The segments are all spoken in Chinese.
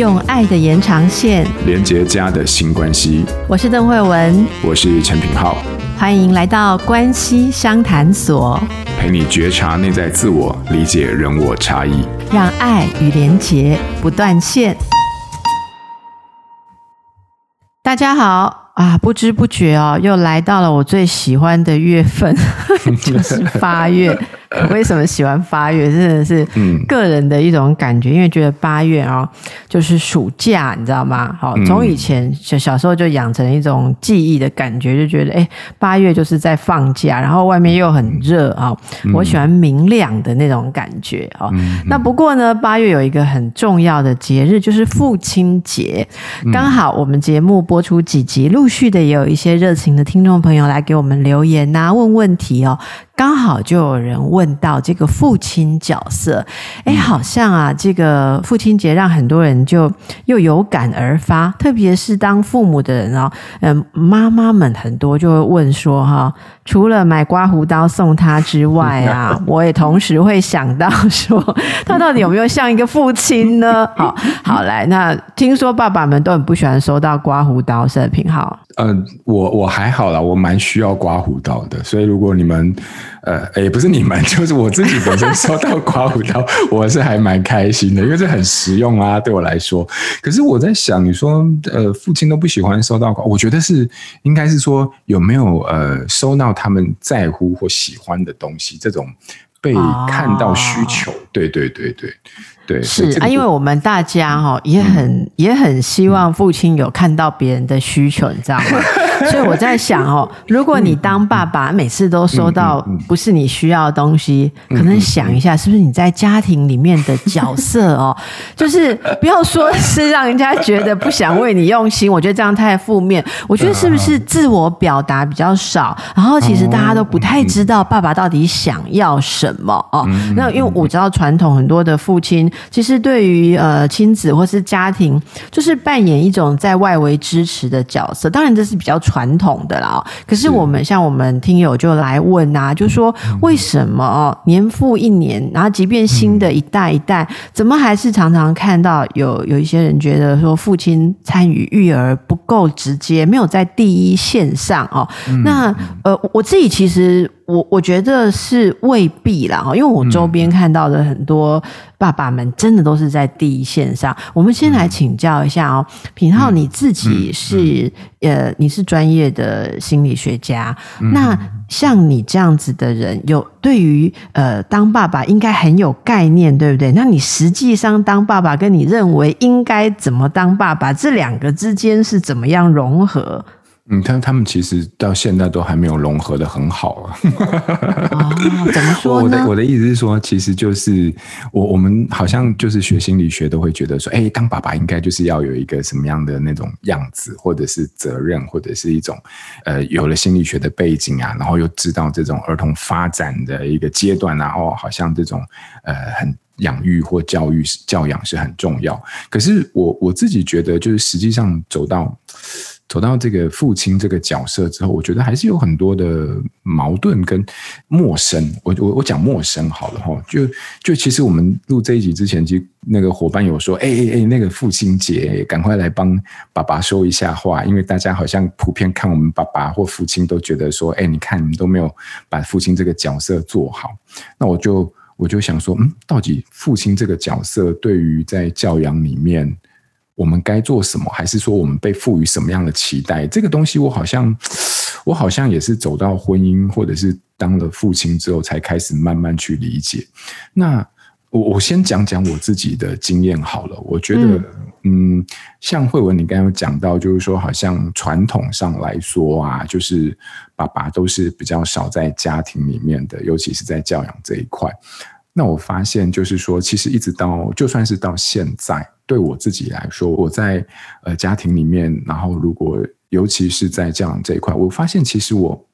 用爱的延长线连接家的新关系。我是邓惠文，我是陈品浩，欢迎来到关系相谈所，陪你觉察内在自我，理解人我差异，让爱与连结不断线。大家好啊，不知不觉哦，又来到了我最喜欢的月份，就是八月。为什么喜欢八月？真的是个人的一种感觉，嗯、因为觉得八月啊、哦，就是暑假，你知道吗？好，从以前小小时候就养成一种记忆的感觉，就觉得哎，八月就是在放假，然后外面又很热啊、嗯。我喜欢明亮的那种感觉啊、嗯。那不过呢，八月有一个很重要的节日，就是父亲节。刚好我们节目播出几集，陆续的也有一些热情的听众朋友来给我们留言呐、啊，问问题哦。刚好就有人问到这个父亲角色，哎，好像啊，这个父亲节让很多人就又有感而发，特别是当父母的人哦，嗯，妈妈们很多就会问说哈，除了买刮胡刀送他之外啊，我也同时会想到说，他到底有没有像一个父亲呢？好好来，那听说爸爸们都很不喜欢收到刮胡刀，是品皓。嗯，我我还好啦，我蛮需要刮胡刀的，所以如果你们。呃，也不是你们，就是我自己本身收到刮胡刀，我是还蛮开心的，因为这很实用啊，对我来说。可是我在想，你说，呃，父亲都不喜欢收到刮，我觉得是应该是说有没有呃收到他们在乎或喜欢的东西，这种被看到需求，哦、对对对对。对是啊，因为我们大家哈也很、嗯、也很希望父亲有看到别人的需求，你知道吗？所以我在想哦，如果你当爸爸每次都收到不是你需要的东西，可能想一下是不是你在家庭里面的角色哦？就是不要说是让人家觉得不想为你用心，我觉得这样太负面。我觉得是不是自我表达比较少，然后其实大家都不太知道爸爸到底想要什么哦？那因为我知道传统很多的父亲。其实对于呃亲子或是家庭，就是扮演一种在外围支持的角色。当然这是比较传统的啦。可是我们像我们听友就来问啊，就说为什么年复一年，然后即便新的一代一代，怎么还是常常看到有有一些人觉得说父亲参与育儿不够直接，没有在第一线上哦。那呃我自己其实。我我觉得是未必啦，哈，因为我周边看到的很多爸爸们真的都是在第一线上。我们先来请教一下哦，品浩你自己是呃，你是专业的心理学家，那像你这样子的人，有对于呃当爸爸应该很有概念，对不对？那你实际上当爸爸，跟你认为应该怎么当爸爸，这两个之间是怎么样融合？嗯，他他们其实到现在都还没有融合的很好啊。哦，怎么说呢？我的我的意思是说，其实就是我我们好像就是学心理学都会觉得说，哎，当爸爸应该就是要有一个什么样的那种样子，或者是责任，或者是一种呃有了心理学的背景啊，然后又知道这种儿童发展的一个阶段，然后好像这种呃很养育或教育教养是很重要。可是我我自己觉得，就是实际上走到。走到这个父亲这个角色之后，我觉得还是有很多的矛盾跟陌生。我我我讲陌生好了哈，就就其实我们录这一集之前，其实那个伙伴有说，哎哎哎，那个父亲节，赶快来帮爸爸说一下话，因为大家好像普遍看我们爸爸或父亲都觉得说，哎，你看你都没有把父亲这个角色做好。那我就我就想说，嗯，到底父亲这个角色对于在教养里面。我们该做什么？还是说我们被赋予什么样的期待？这个东西，我好像，我好像也是走到婚姻或者是当了父亲之后，才开始慢慢去理解。那我我先讲讲我自己的经验好了。我觉得，嗯，嗯，像慧文你刚刚讲到，就是说，好像传统上来说啊，就是爸爸都是比较少在家庭里面的，尤其是在教养这一块。那我发现，就是说，其实一直到就算是到现在。对我自己来说，我在呃家庭里面，然后如果尤其是在教养这一块，我发现其实我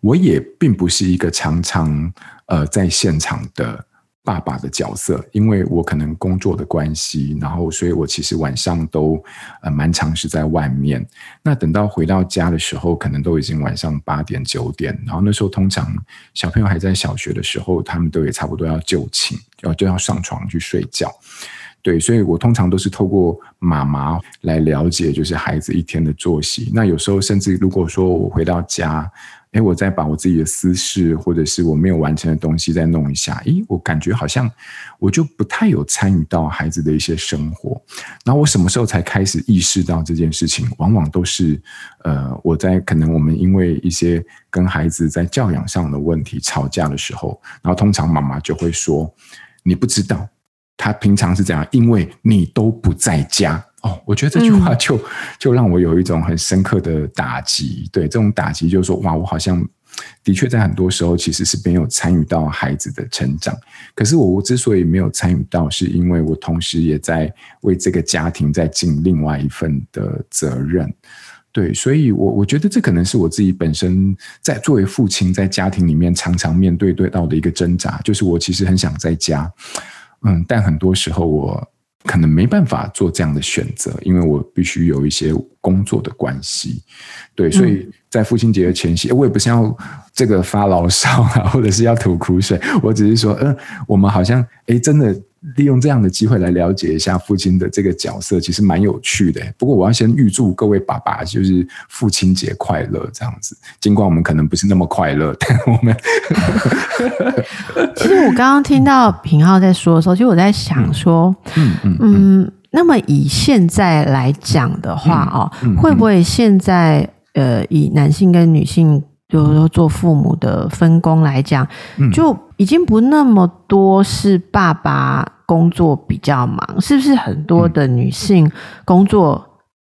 我也并不是一个常常呃在现场的爸爸的角色，因为我可能工作的关系，然后所以我其实晚上都呃蛮常是在外面。那等到回到家的时候，可能都已经晚上八点九点，然后那时候通常小朋友还在小学的时候，他们都也差不多要就寝，要就要上床去睡觉。对，所以我通常都是透过妈妈来了解，就是孩子一天的作息。那有时候甚至如果说我回到家，诶，我再把我自己的私事或者是我没有完成的东西再弄一下，诶，我感觉好像我就不太有参与到孩子的一些生活。然后我什么时候才开始意识到这件事情？往往都是，呃，我在可能我们因为一些跟孩子在教养上的问题吵架的时候，然后通常妈妈就会说：“你不知道。”他平常是怎样？因为你都不在家哦。我觉得这句话就、嗯、就让我有一种很深刻的打击。对，这种打击就是说，哇，我好像的确在很多时候其实是没有参与到孩子的成长。可是我之所以没有参与到，是因为我同时也在为这个家庭在尽另外一份的责任。对，所以我我觉得这可能是我自己本身在作为父亲，在家庭里面常常面对对到的一个挣扎，就是我其实很想在家。嗯，但很多时候我可能没办法做这样的选择，因为我必须有一些工作的关系。对，所以在父亲节的前夕，我也不是要这个发牢骚啊，或者是要吐苦水，我只是说，嗯，我们好像，哎，真的。利用这样的机会来了解一下父亲的这个角色，其实蛮有趣的。不过我要先预祝各位爸爸，就是父亲节快乐这样子。尽管我们可能不是那么快乐，但我们 其实我刚刚听到平浩在说的时候，其 实我在想说，嗯嗯嗯，那么以现在来讲的话哦，会不会现在呃，以男性跟女性？就是说，做父母的分工来讲，就已经不那么多是爸爸工作比较忙，是不是？很多的女性工作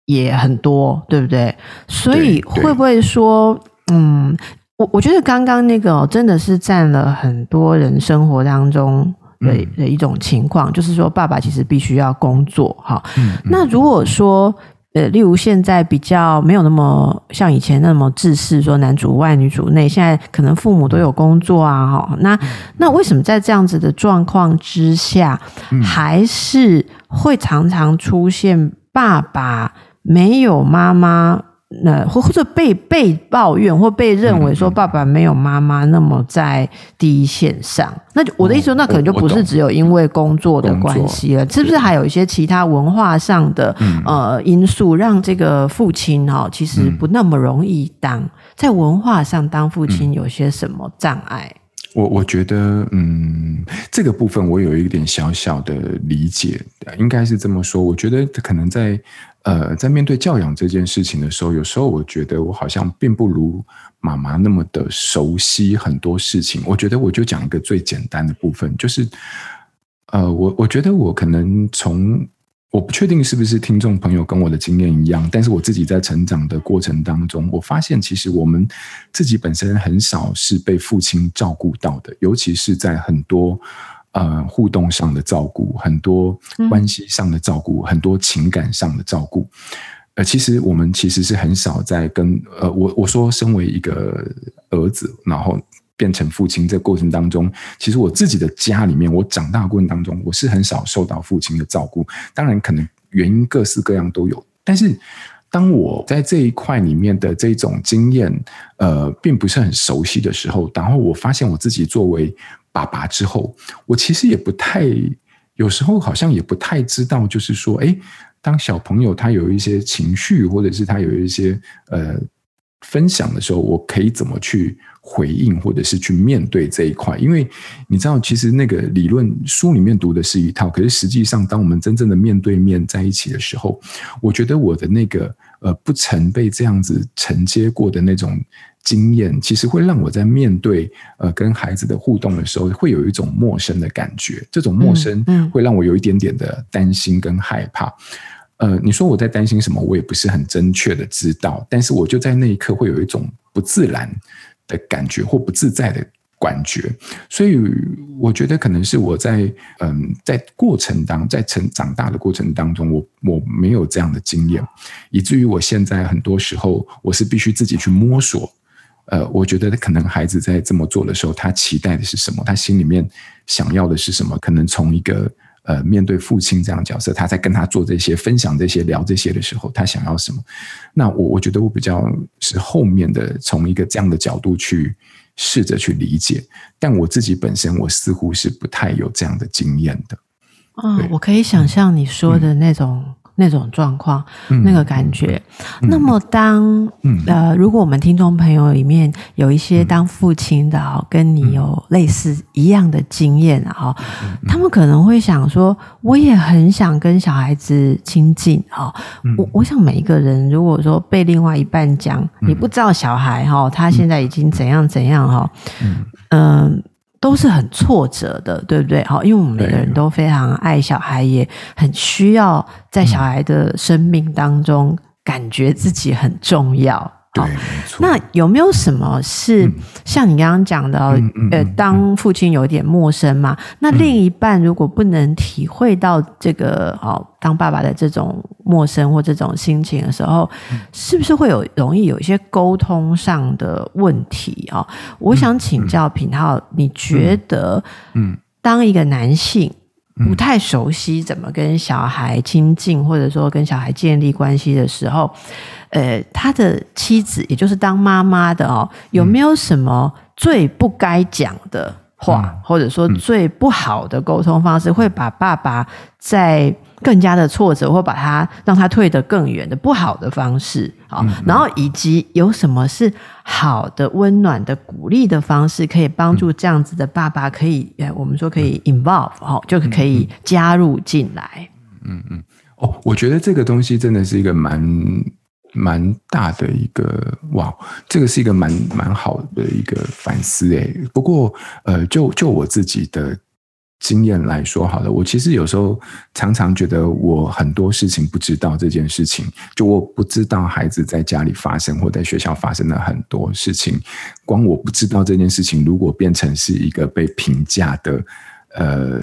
也很多，对不对？所以会不会说，嗯，我我觉得刚刚那个真的是占了很多人生活当中的的一种情况，就是说，爸爸其实必须要工作，哈。那如果说。呃，例如现在比较没有那么像以前那么制式，说男主外女主内。现在可能父母都有工作啊，哈。那那为什么在这样子的状况之下，还是会常常出现爸爸没有妈妈？那或或者被被抱怨或被认为说爸爸没有妈妈那么在第一线上，那就我的意思说，那可能就不是只有因为工作的关系了，是不是还有一些其他文化上的呃因素，让这个父亲哦其实不那么容易当，在文化上当父亲有些什么障碍？我我觉得嗯，这个部分我有一点小小的理解，应该是这么说，我觉得可能在。呃，在面对教养这件事情的时候，有时候我觉得我好像并不如妈妈那么的熟悉很多事情。我觉得我就讲一个最简单的部分，就是，呃，我我觉得我可能从我不确定是不是听众朋友跟我的经验一样，但是我自己在成长的过程当中，我发现其实我们自己本身很少是被父亲照顾到的，尤其是在很多。呃，互动上的照顾，很多关系上的照顾，嗯、很多情感上的照顾。呃，其实我们其实是很少在跟呃，我我说，身为一个儿子，然后变成父亲这过程当中，其实我自己的家里面，我长大的过程当中，我是很少受到父亲的照顾。当然，可能原因各式各样都有，但是当我在这一块里面的这种经验，呃，并不是很熟悉的时候，然后我发现我自己作为。爸爸之后，我其实也不太，有时候好像也不太知道，就是说，哎，当小朋友他有一些情绪，或者是他有一些呃分享的时候，我可以怎么去回应，或者是去面对这一块？因为你知道，其实那个理论书里面读的是一套，可是实际上，当我们真正的面对面在一起的时候，我觉得我的那个呃不曾被这样子承接过的那种。经验其实会让我在面对呃跟孩子的互动的时候，会有一种陌生的感觉。这种陌生会让我有一点点的担心跟害怕。呃，你说我在担心什么？我也不是很正确的知道。但是我就在那一刻会有一种不自然的感觉或不自在的感觉。所以我觉得可能是我在嗯在过程当在成长大的过程当中，我我没有这样的经验，以至于我现在很多时候我是必须自己去摸索。呃，我觉得可能孩子在这么做的时候，他期待的是什么？他心里面想要的是什么？可能从一个呃，面对父亲这样角色，他在跟他做这些分享、这些聊这些的时候，他想要什么？那我我觉得我比较是后面的，从一个这样的角度去试着去理解。但我自己本身，我似乎是不太有这样的经验的。嗯，我可以想象你说的那种。嗯那种状况，嗯、那个感觉。嗯、那么当，呃，如果我们听众朋友里面有一些当父亲的啊，嗯、跟你有类似一样的经验啊，嗯、他们可能会想说，我也很想跟小孩子亲近啊。嗯、我我想每一个人，如果说被另外一半讲，嗯、你不知道小孩哈，他现在已经怎样怎样哈，嗯。呃都是很挫折的，对不对？好，因为我们每个人都非常爱小孩，也很需要在小孩的生命当中感觉自己很重要。对，那有没有什么是、嗯、像你刚刚讲的，呃，当父亲有点陌生嘛？嗯、那另一半如果不能体会到这个哦，当爸爸的这种陌生或这种心情的时候，嗯、是不是会有容易有一些沟通上的问题？我想请教品浩，嗯、你觉得，嗯，当一个男性不太熟悉怎么跟小孩亲近，或者说跟小孩建立关系的时候，呃，他的妻子，也就是当妈妈的哦，有没有什么最不该讲的话，嗯、或者说最不好的沟通方式，嗯、会把爸爸在更加的挫折，或把他让他退得更远的不好的方式啊？嗯、然后以及有什么是好的、温暖的、鼓励的方式，可以帮助这样子的爸爸可以，呃，我们说可以 involve 哦，就可以加入进来。嗯嗯，哦，我觉得这个东西真的是一个蛮。蛮大的一个哇，这个是一个蛮蛮好的一个反思诶。不过呃，就就我自己的经验来说，好了，我其实有时候常常觉得我很多事情不知道这件事情，就我不知道孩子在家里发生或在学校发生的很多事情。光我不知道这件事情，如果变成是一个被评价的呃。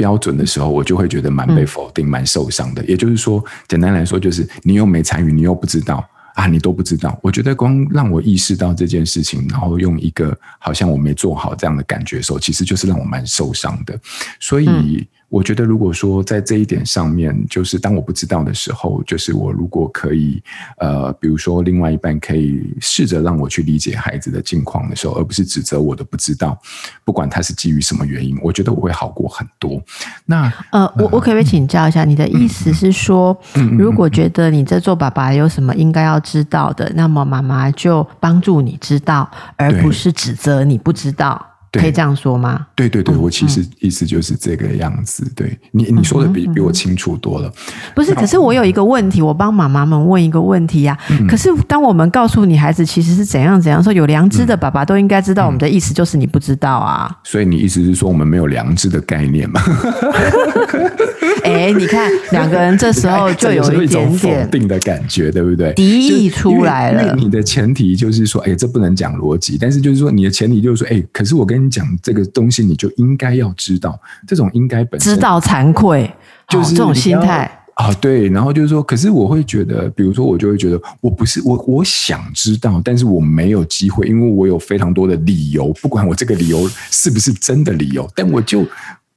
标准的时候，我就会觉得蛮被否定、蛮受伤的。也就是说，简单来说，就是你又没参与，你又不知道啊，你都不知道。我觉得光让我意识到这件事情，然后用一个好像我没做好这样的感觉的时候，其实就是让我蛮受伤的。所以。嗯我觉得，如果说在这一点上面，就是当我不知道的时候，就是我如果可以，呃，比如说另外一半可以试着让我去理解孩子的境况的时候，而不是指责我的不知道，不管他是基于什么原因，我觉得我会好过很多。那呃，我我可不可以请教一下，你的意思是说，如果觉得你在做爸爸有什么应该要知道的，那么妈妈就帮助你知道，而不是指责你不知道。可以这样说吗？对对对，我其实意思就是这个样子。对你你说的比比我清楚多了。不是，可是我有一个问题，我帮妈妈们问一个问题呀。可是当我们告诉你孩子其实是怎样怎样说，有良知的爸爸都应该知道，我们的意思就是你不知道啊。所以你意思是说我们没有良知的概念吗？哎，你看两个人这时候就有一点点 否定的感觉，对不对？敌意出来了。你的前提就是说，哎，这不能讲逻辑，但是就是说你的前提就是说，哎，可是我跟。跟你讲这个东西，你就应该要知道，这种应该本身知道惭愧，就是这种心态啊。对，然后就是说，可是我会觉得，比如说，我就会觉得，我不是我，我想知道，但是我没有机会，因为我有非常多的理由，不管我这个理由是不是真的理由，但我就。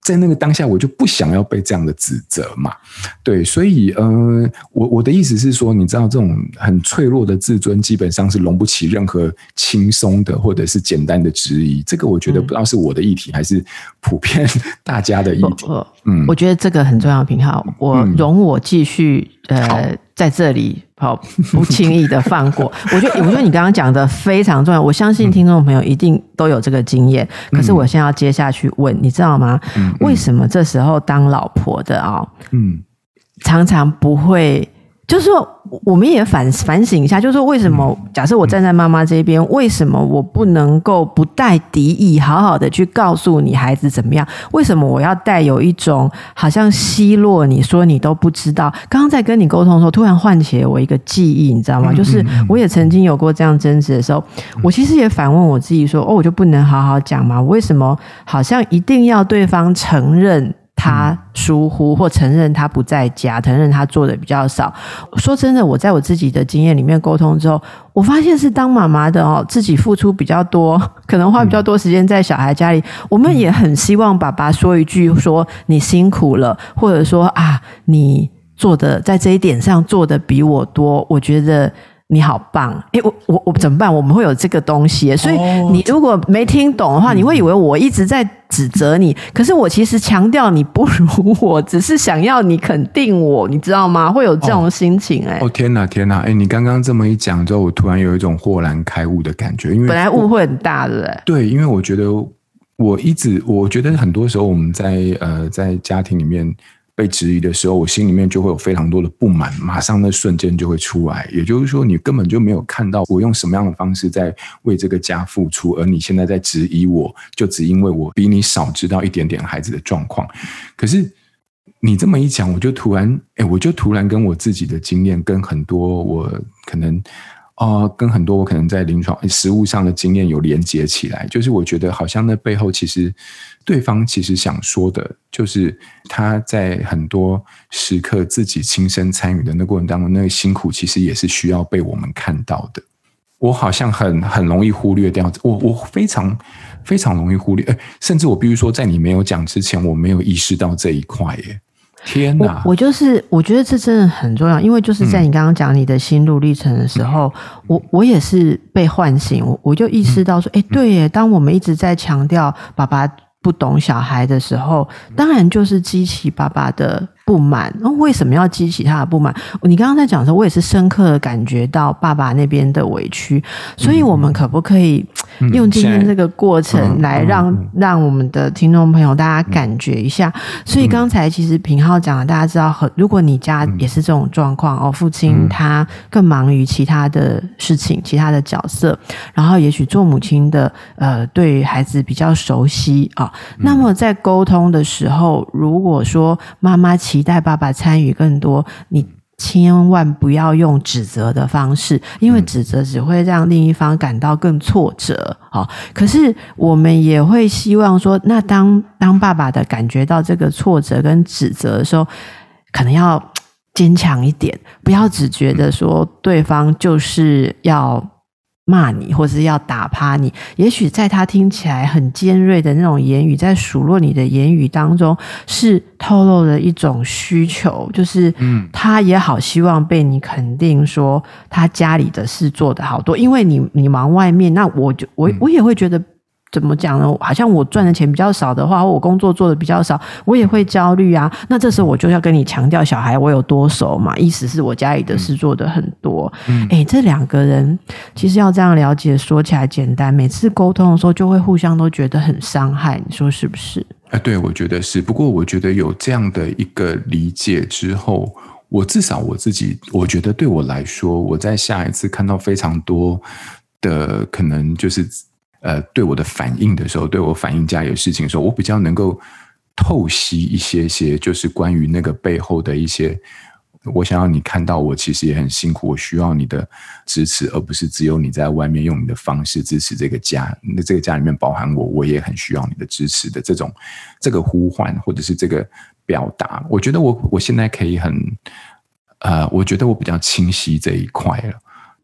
在那个当下，我就不想要被这样的指责嘛，对，所以，呃，我我的意思是说，你知道，这种很脆弱的自尊，基本上是容不起任何轻松的或者是简单的质疑。这个我觉得不知道是我的议题，还是普遍大家的议题。嗯，我觉得这个很重要，品皓，我容我继续，呃。在这里，好不轻易的放过。我觉得，我觉得你刚刚讲的非常重要。我相信听众朋友一定都有这个经验。可是我现在要接下去问，你知道吗？为什么这时候当老婆的啊，嗯，常常不会？就是说，我们也反反省一下，就是说，为什么假设我站在妈妈这边，为什么我不能够不带敌意，好好的去告诉你孩子怎么样？为什么我要带有一种好像奚落你说你都不知道？刚刚在跟你沟通的时候，突然唤起了我一个记忆，你知道吗？就是我也曾经有过这样争执的时候，我其实也反问我自己说：哦，我就不能好好讲吗？为什么好像一定要对方承认？他疏忽或承认他不在家，承认他做的比较少。说真的，我在我自己的经验里面沟通之后，我发现是当妈妈的哦，自己付出比较多，可能花比较多时间在小孩家里。嗯、我们也很希望爸爸说一句说你辛苦了，或者说啊，你做的在这一点上做的比我多，我觉得。你好棒！哎，我我我怎么办？我们会有这个东西，所以你如果没听懂的话，你会以为我一直在指责你。可是我其实强调你不如我，只是想要你肯定我，你知道吗？会有这种心情哎。哦天哪天哪！哎，你刚刚这么一讲之后，我突然有一种豁然开悟的感觉，因为本来误会很大，对不对？对，因为我觉得我一直我觉得很多时候我们在呃在家庭里面。被质疑的时候，我心里面就会有非常多的不满，马上那瞬间就会出来。也就是说，你根本就没有看到我用什么样的方式在为这个家付出，而你现在在质疑我，就只因为我比你少知道一点点孩子的状况。可是你这么一讲，我就突然，哎，我就突然跟我自己的经验，跟很多我可能。哦，跟很多我可能在临床实务上的经验有连接起来，就是我觉得好像那背后其实对方其实想说的，就是他在很多时刻自己亲身参与的那过程当中，那个辛苦其实也是需要被我们看到的。我好像很很容易忽略掉，我我非常非常容易忽略，甚至我必须说，在你没有讲之前，我没有意识到这一块耶。天哪！我我就是我觉得这真的很重要，因为就是在你刚刚讲你的心路历程的时候，嗯、我我也是被唤醒，我我就意识到说，哎、嗯，对耶，当我们一直在强调爸爸不懂小孩的时候，当然就是激起爸爸的。不满，那为什么要激起他的不满？你刚刚在讲的时候，我也是深刻的感觉到爸爸那边的委屈。所以，我们可不可以用今天这个过程来让让我们的听众朋友大家感觉一下？所以刚才其实平浩讲了，大家知道，很如果你家也是这种状况哦，父亲他更忙于其他的事情、其他的角色，然后也许做母亲的呃对孩子比较熟悉啊。那么在沟通的时候，如果说妈妈期待爸爸参与更多，你千万不要用指责的方式，因为指责只会让另一方感到更挫折。好，可是我们也会希望说，那当当爸爸的感觉到这个挫折跟指责的时候，可能要坚强一点，不要只觉得说对方就是要。骂你，或是要打趴你，也许在他听起来很尖锐的那种言语，在数落你的言语当中，是透露了一种需求，就是，嗯，他也好希望被你肯定，说他家里的事做得好多，因为你你忙外面，那我就我我也会觉得。怎么讲呢？好像我赚的钱比较少的话，我工作做的比较少，我也会焦虑啊。那这时候我就要跟你强调小孩我有多熟嘛，意思是我家里的事做的很多。嗯，哎，这两个人其实要这样了解，说起来简单，每次沟通的时候就会互相都觉得很伤害，你说是不是？啊，对，我觉得是。不过我觉得有这样的一个理解之后，我至少我自己，我觉得对我来说，我在下一次看到非常多的可能就是。呃，对我的反应的时候，对我反应家里的事情的时候，我比较能够透析一些些，就是关于那个背后的一些，我想要你看到我其实也很辛苦，我需要你的支持，而不是只有你在外面用你的方式支持这个家。那这个家里面包含我，我也很需要你的支持的这种这个呼唤或者是这个表达，我觉得我我现在可以很，呃，我觉得我比较清晰这一块了。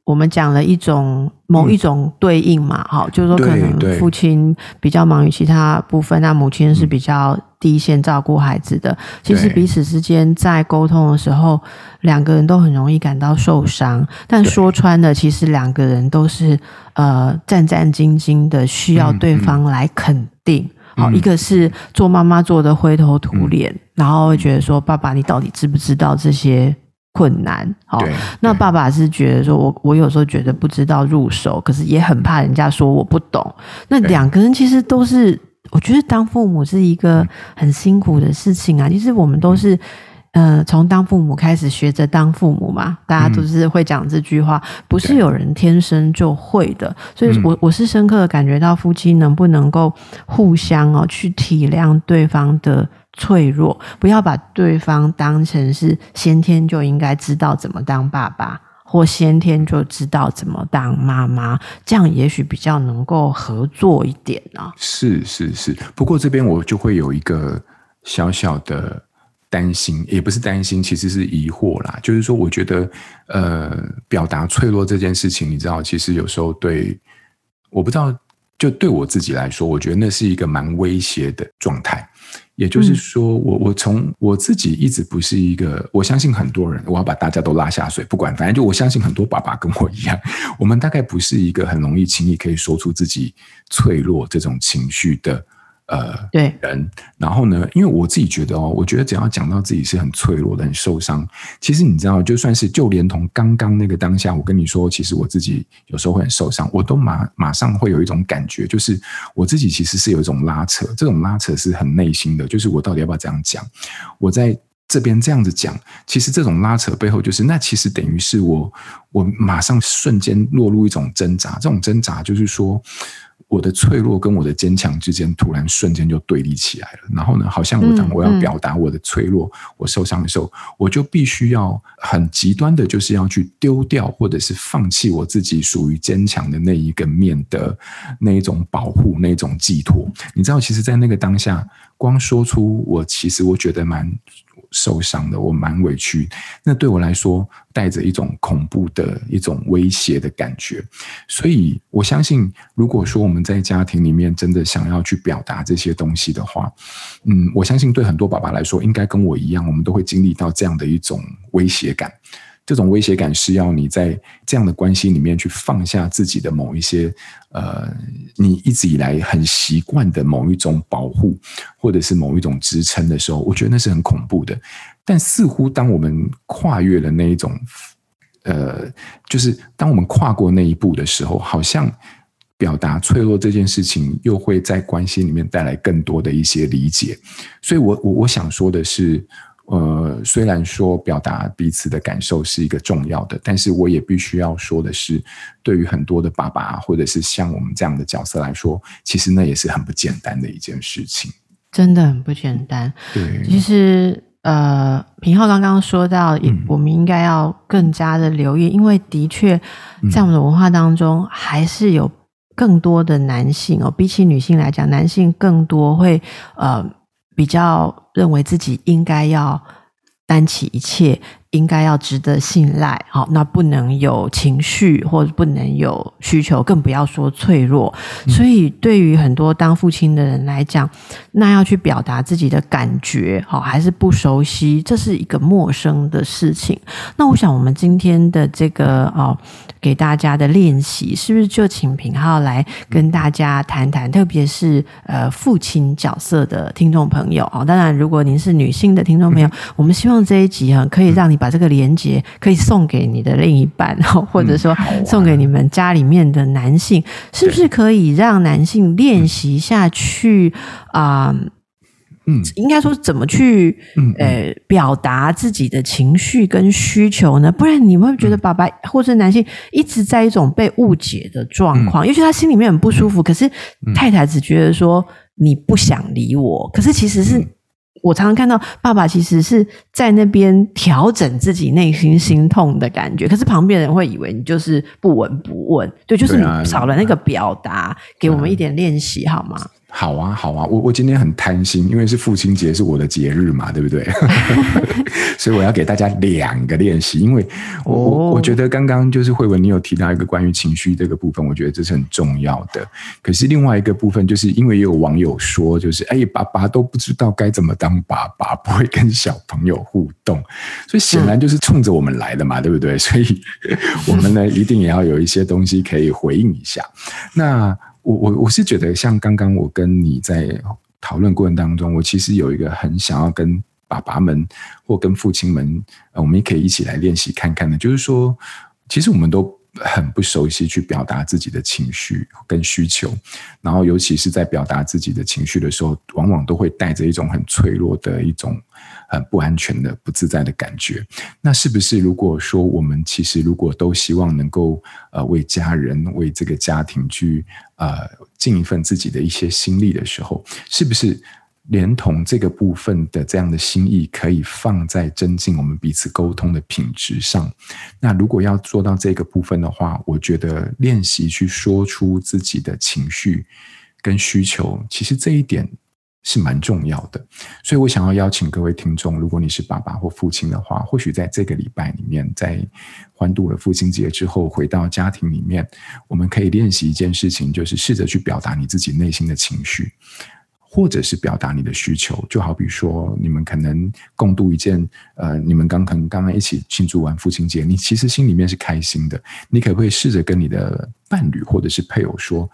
我们讲了一种某一种对应嘛，哈、嗯，就是说可能父亲比较忙于其他部分，那母亲是比较第一线照顾孩子的。其实彼此之间在沟通的时候，两个人都很容易感到受伤。但说穿了，其实两个人都是呃战战兢兢的，需要对方来肯定。好、嗯，一个是做妈妈做的灰头土脸、嗯，然后会觉得说：“爸爸，你到底知不知道这些？”困难，好，那爸爸是觉得说我，我我有时候觉得不知道入手，可是也很怕人家说我不懂。那两个人其实都是，我觉得当父母是一个很辛苦的事情啊。其实我们都是，呃，从当父母开始学着当父母嘛，大家都是会讲这句话，不是有人天生就会的。所以我我是深刻的感觉到夫妻能不能够互相哦去体谅对方的。脆弱，不要把对方当成是先天就应该知道怎么当爸爸，或先天就知道怎么当妈妈，这样也许比较能够合作一点呢。是是是，不过这边我就会有一个小小的担心，也不是担心，其实是疑惑啦。就是说，我觉得呃，表达脆弱这件事情，你知道，其实有时候对，我不知道，就对我自己来说，我觉得那是一个蛮威胁的状态。也就是说，我我从我自己一直不是一个，我相信很多人，我要把大家都拉下水，不管，反正就我相信很多爸爸跟我一样，我们大概不是一个很容易轻易可以说出自己脆弱这种情绪的。呃，对人，然后呢，因为我自己觉得哦，我觉得只要讲到自己是很脆弱的、很受伤，其实你知道，就算是就连同刚刚那个当下，我跟你说，其实我自己有时候会很受伤，我都马马上会有一种感觉，就是我自己其实是有一种拉扯，这种拉扯是很内心的，就是我到底要不要这样讲？我在这边这样子讲，其实这种拉扯背后，就是那其实等于是我，我马上瞬间落入一种挣扎，这种挣扎就是说。我的脆弱跟我的坚强之间，突然瞬间就对立起来了。然后呢，好像我当我要表达我的脆弱，嗯嗯、我受伤的时候，我就必须要很极端的，就是要去丢掉或者是放弃我自己属于坚强的那一个面的那一种保护，那一种寄托。你知道，其实，在那个当下，光说出我其实我觉得蛮。受伤的，我蛮委屈。那对我来说，带着一种恐怖的一种威胁的感觉。所以我相信，如果说我们在家庭里面真的想要去表达这些东西的话，嗯，我相信对很多爸爸来说，应该跟我一样，我们都会经历到这样的一种威胁感。这种威胁感是要你在这样的关系里面去放下自己的某一些，呃，你一直以来很习惯的某一种保护，或者是某一种支撑的时候，我觉得那是很恐怖的。但似乎当我们跨越了那一种，呃，就是当我们跨过那一步的时候，好像表达脆弱这件事情，又会在关系里面带来更多的一些理解。所以我我我想说的是。呃，虽然说表达彼此的感受是一个重要的，但是我也必须要说的是，对于很多的爸爸或者是像我们这样的角色来说，其实那也是很不简单的一件事情，真的很不简单。对，其实呃，平浩刚刚说到，我们应该要更加的留意，嗯、因为的确在我们的文化当中，还是有更多的男性哦，比起女性来讲，男性更多会呃比较。认为自己应该要担起一切。应该要值得信赖，好，那不能有情绪，或者不能有需求，更不要说脆弱。所以，对于很多当父亲的人来讲，那要去表达自己的感觉，好，还是不熟悉，这是一个陌生的事情。那我想，我们今天的这个哦，给大家的练习，是不是就请平浩来跟大家谈谈？特别是呃，父亲角色的听众朋友哦，当然，如果您是女性的听众朋友，我们希望这一集啊，可以让你。把这个连接可以送给你的另一半，或者说送给你们家里面的男性，是不是可以让男性练习下去啊？嗯，应该说怎么去呃表达自己的情绪跟需求呢？不然你会觉得爸爸或者男性一直在一种被误解的状况，也许他心里面很不舒服，可是太太只觉得说你不想理我，可是其实是。我常常看到爸爸其实是在那边调整自己内心心痛的感觉，可是旁边人会以为你就是不闻不问，对，就是你少了那个表达，给我们一点练习好吗？好啊，好啊，我我今天很贪心，因为是父亲节，是我的节日嘛，对不对？所以我要给大家两个练习，因为我、哦、我觉得刚刚就是慧文，你有提到一个关于情绪这个部分，我觉得这是很重要的。可是另外一个部分，就是因为也有网友说，就是哎，爸爸都不知道该怎么当爸爸，不会跟小朋友互动，所以显然就是冲着我们来的嘛，对不对？所以我们呢，一定也要有一些东西可以回应一下。那。我我我是觉得，像刚刚我跟你在讨论过程当中，我其实有一个很想要跟爸爸们或跟父亲们，呃我们也可以一起来练习看看的，就是说，其实我们都很不熟悉去表达自己的情绪跟需求，然后尤其是在表达自己的情绪的时候，往往都会带着一种很脆弱的一种。很不安全的、不自在的感觉。那是不是如果说我们其实如果都希望能够呃为家人、为这个家庭去呃尽一份自己的一些心力的时候，是不是连同这个部分的这样的心意可以放在增进我们彼此沟通的品质上？那如果要做到这个部分的话，我觉得练习去说出自己的情绪跟需求，其实这一点。是蛮重要的，所以我想要邀请各位听众，如果你是爸爸或父亲的话，或许在这个礼拜里面，在欢度了父亲节之后，回到家庭里面，我们可以练习一件事情，就是试着去表达你自己内心的情绪，或者是表达你的需求，就好比说你们可能共度一件呃，你们刚可能刚刚一起庆祝完父亲节，你其实心里面是开心的，你可不可以试着跟你的伴侣或者是配偶说，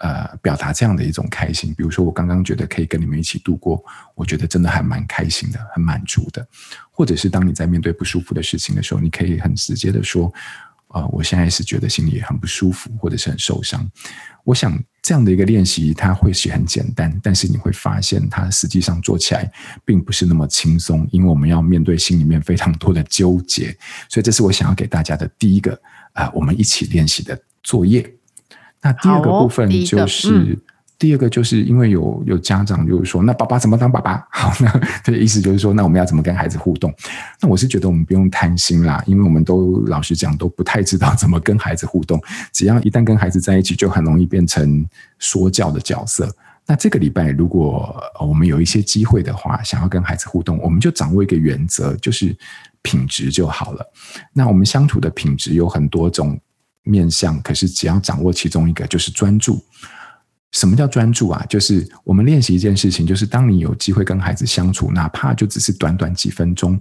呃，表达这样的一种开心？比如说我刚刚觉得可以跟你们一起度过，我觉得真的还蛮开心的，很满足的。或者是当你在面对不舒服的事情的时候，你可以很直接的说。呃，我现在是觉得心里很不舒服，或者是很受伤。我想这样的一个练习，它会是很简单，但是你会发现，它实际上做起来并不是那么轻松，因为我们要面对心里面非常多的纠结。所以，这是我想要给大家的第一个啊、呃，我们一起练习的作业。那第二个部分就是。第二个就是因为有有家长就是说，那爸爸怎么当爸爸？好，那这个意思就是说，那我们要怎么跟孩子互动？那我是觉得我们不用贪心啦，因为我们都老实讲都不太知道怎么跟孩子互动。只要一旦跟孩子在一起，就很容易变成说教的角色。那这个礼拜如果我们有一些机会的话，想要跟孩子互动，我们就掌握一个原则，就是品质就好了。那我们相处的品质有很多种面向，可是只要掌握其中一个，就是专注。什么叫专注啊？就是我们练习一件事情，就是当你有机会跟孩子相处，哪怕就只是短短几分钟，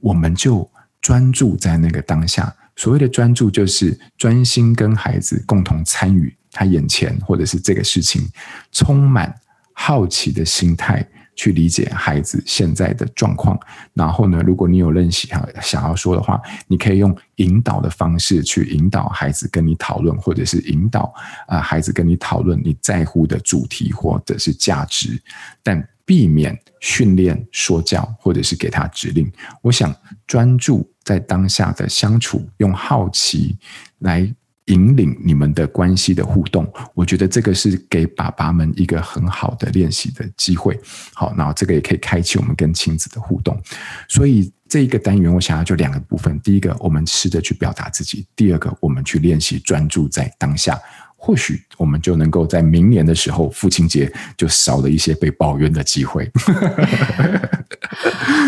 我们就专注在那个当下。所谓的专注，就是专心跟孩子共同参与他眼前或者是这个事情，充满好奇的心态。去理解孩子现在的状况，然后呢，如果你有任何想要说的话，你可以用引导的方式去引导孩子跟你讨论，或者是引导啊、孩子跟你讨论你在乎的主题或者是价值，但避免训练说教或者是给他指令。我想专注在当下的相处，用好奇来。引领你们的关系的互动，我觉得这个是给爸爸们一个很好的练习的机会。好，然后这个也可以开启我们跟亲子的互动。所以这一个单元，我想要就两个部分：第一个，我们试着去表达自己；第二个，我们去练习专注在当下。或许我们就能够在明年的时候，父亲节就少了一些被抱怨的机会。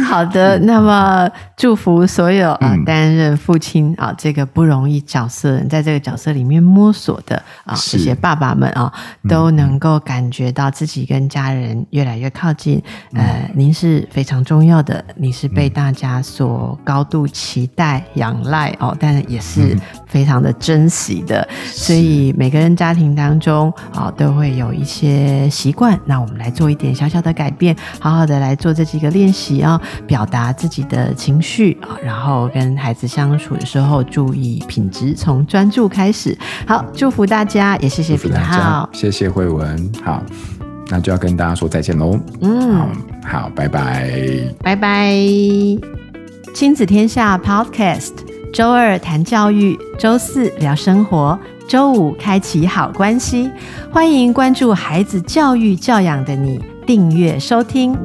好的，那么祝福所有啊担任父亲啊这个不容易角色人，在这个角色里面摸索的啊这些爸爸们啊，都能够感觉到自己跟家人越来越靠近。呃，您是非常重要的，你是被大家所高度期待、仰赖哦，但也是非常的珍惜的。所以每个人家庭当中啊，都会有一些习惯。那我们来做一点小小的改变，好好的来做这几个练习啊，表达自己的情绪啊，然后跟孩子相处的时候注意品质，从专注开始。好，祝福大家，也谢谢品皓，谢谢慧文。好，那就要跟大家说再见喽。嗯，好，好，拜拜，拜拜。亲子天下 Podcast，周二谈教育，周四聊生活，周五开启好关系欢迎关注孩子教育教养的你订阅收听。